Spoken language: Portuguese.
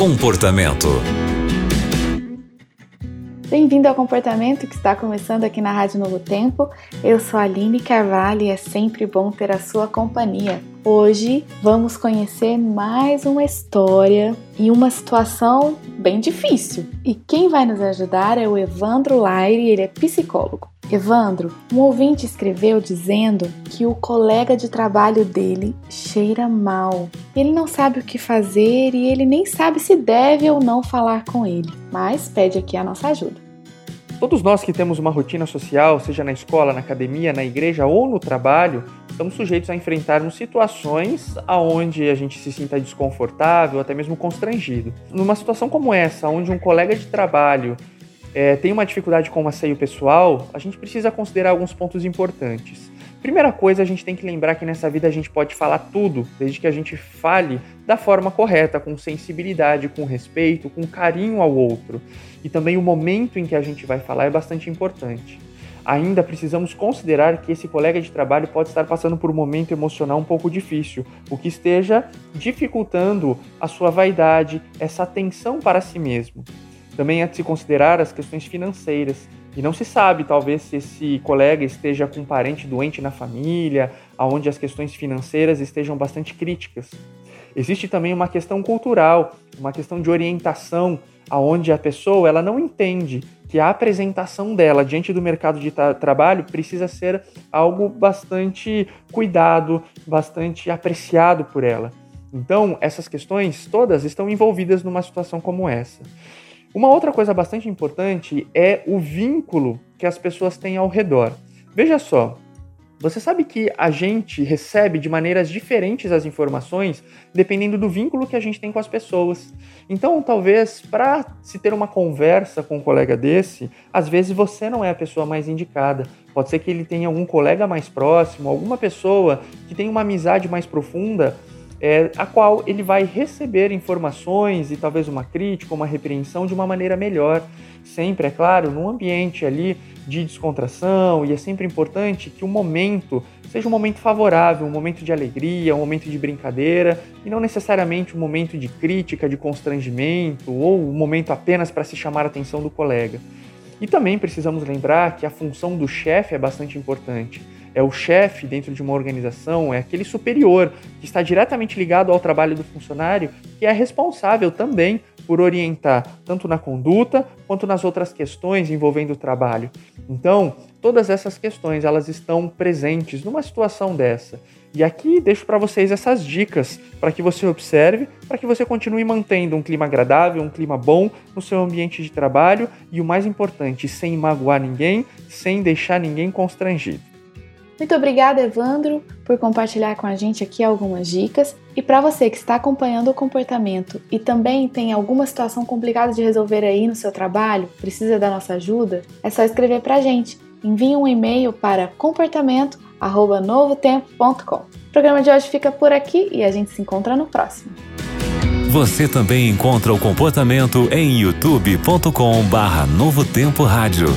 Comportamento. Bem-vindo ao Comportamento que está começando aqui na Rádio Novo Tempo. Eu sou a Aline Carvalho e é sempre bom ter a sua companhia. Hoje vamos conhecer mais uma história e uma situação bem difícil. E quem vai nos ajudar é o Evandro Laire, ele é psicólogo. Evandro, um ouvinte escreveu dizendo que o colega de trabalho dele cheira mal. Ele não sabe o que fazer e ele nem sabe se deve ou não falar com ele, mas pede aqui a nossa ajuda. Todos nós que temos uma rotina social, seja na escola, na academia, na igreja ou no trabalho, estamos sujeitos a enfrentarmos situações aonde a gente se sinta desconfortável, até mesmo constrangido. Numa situação como essa, onde um colega de trabalho é, tem uma dificuldade com o asseio pessoal, a gente precisa considerar alguns pontos importantes. Primeira coisa, a gente tem que lembrar que nessa vida a gente pode falar tudo, desde que a gente fale da forma correta, com sensibilidade, com respeito, com carinho ao outro. E também o momento em que a gente vai falar é bastante importante. Ainda precisamos considerar que esse colega de trabalho pode estar passando por um momento emocional um pouco difícil, o que esteja dificultando a sua vaidade, essa atenção para si mesmo. Também é de se considerar as questões financeiras. E não se sabe, talvez, se esse colega esteja com um parente doente na família, aonde as questões financeiras estejam bastante críticas. Existe também uma questão cultural, uma questão de orientação, aonde a pessoa ela não entende que a apresentação dela diante do mercado de tra trabalho precisa ser algo bastante cuidado, bastante apreciado por ela. Então, essas questões todas estão envolvidas numa situação como essa. Uma outra coisa bastante importante é o vínculo que as pessoas têm ao redor. Veja só, você sabe que a gente recebe de maneiras diferentes as informações dependendo do vínculo que a gente tem com as pessoas. Então, talvez para se ter uma conversa com um colega desse, às vezes você não é a pessoa mais indicada. Pode ser que ele tenha algum colega mais próximo, alguma pessoa que tem uma amizade mais profunda é, a qual ele vai receber informações e talvez uma crítica, uma repreensão de uma maneira melhor. Sempre, é claro, num ambiente ali de descontração, e é sempre importante que o momento seja um momento favorável, um momento de alegria, um momento de brincadeira, e não necessariamente um momento de crítica, de constrangimento, ou um momento apenas para se chamar a atenção do colega. E também precisamos lembrar que a função do chefe é bastante importante é o chefe dentro de uma organização, é aquele superior que está diretamente ligado ao trabalho do funcionário, que é responsável também por orientar tanto na conduta quanto nas outras questões envolvendo o trabalho. Então, todas essas questões elas estão presentes numa situação dessa. E aqui deixo para vocês essas dicas para que você observe, para que você continue mantendo um clima agradável, um clima bom no seu ambiente de trabalho e o mais importante, sem magoar ninguém, sem deixar ninguém constrangido. Muito obrigada, Evandro, por compartilhar com a gente aqui algumas dicas. E para você que está acompanhando o comportamento e também tem alguma situação complicada de resolver aí no seu trabalho, precisa da nossa ajuda, é só escrever para a gente. Envie um e-mail para comportamento@novotempo.com. O programa de hoje fica por aqui e a gente se encontra no próximo. Você também encontra o comportamento em youtube.com/novotempo rádio.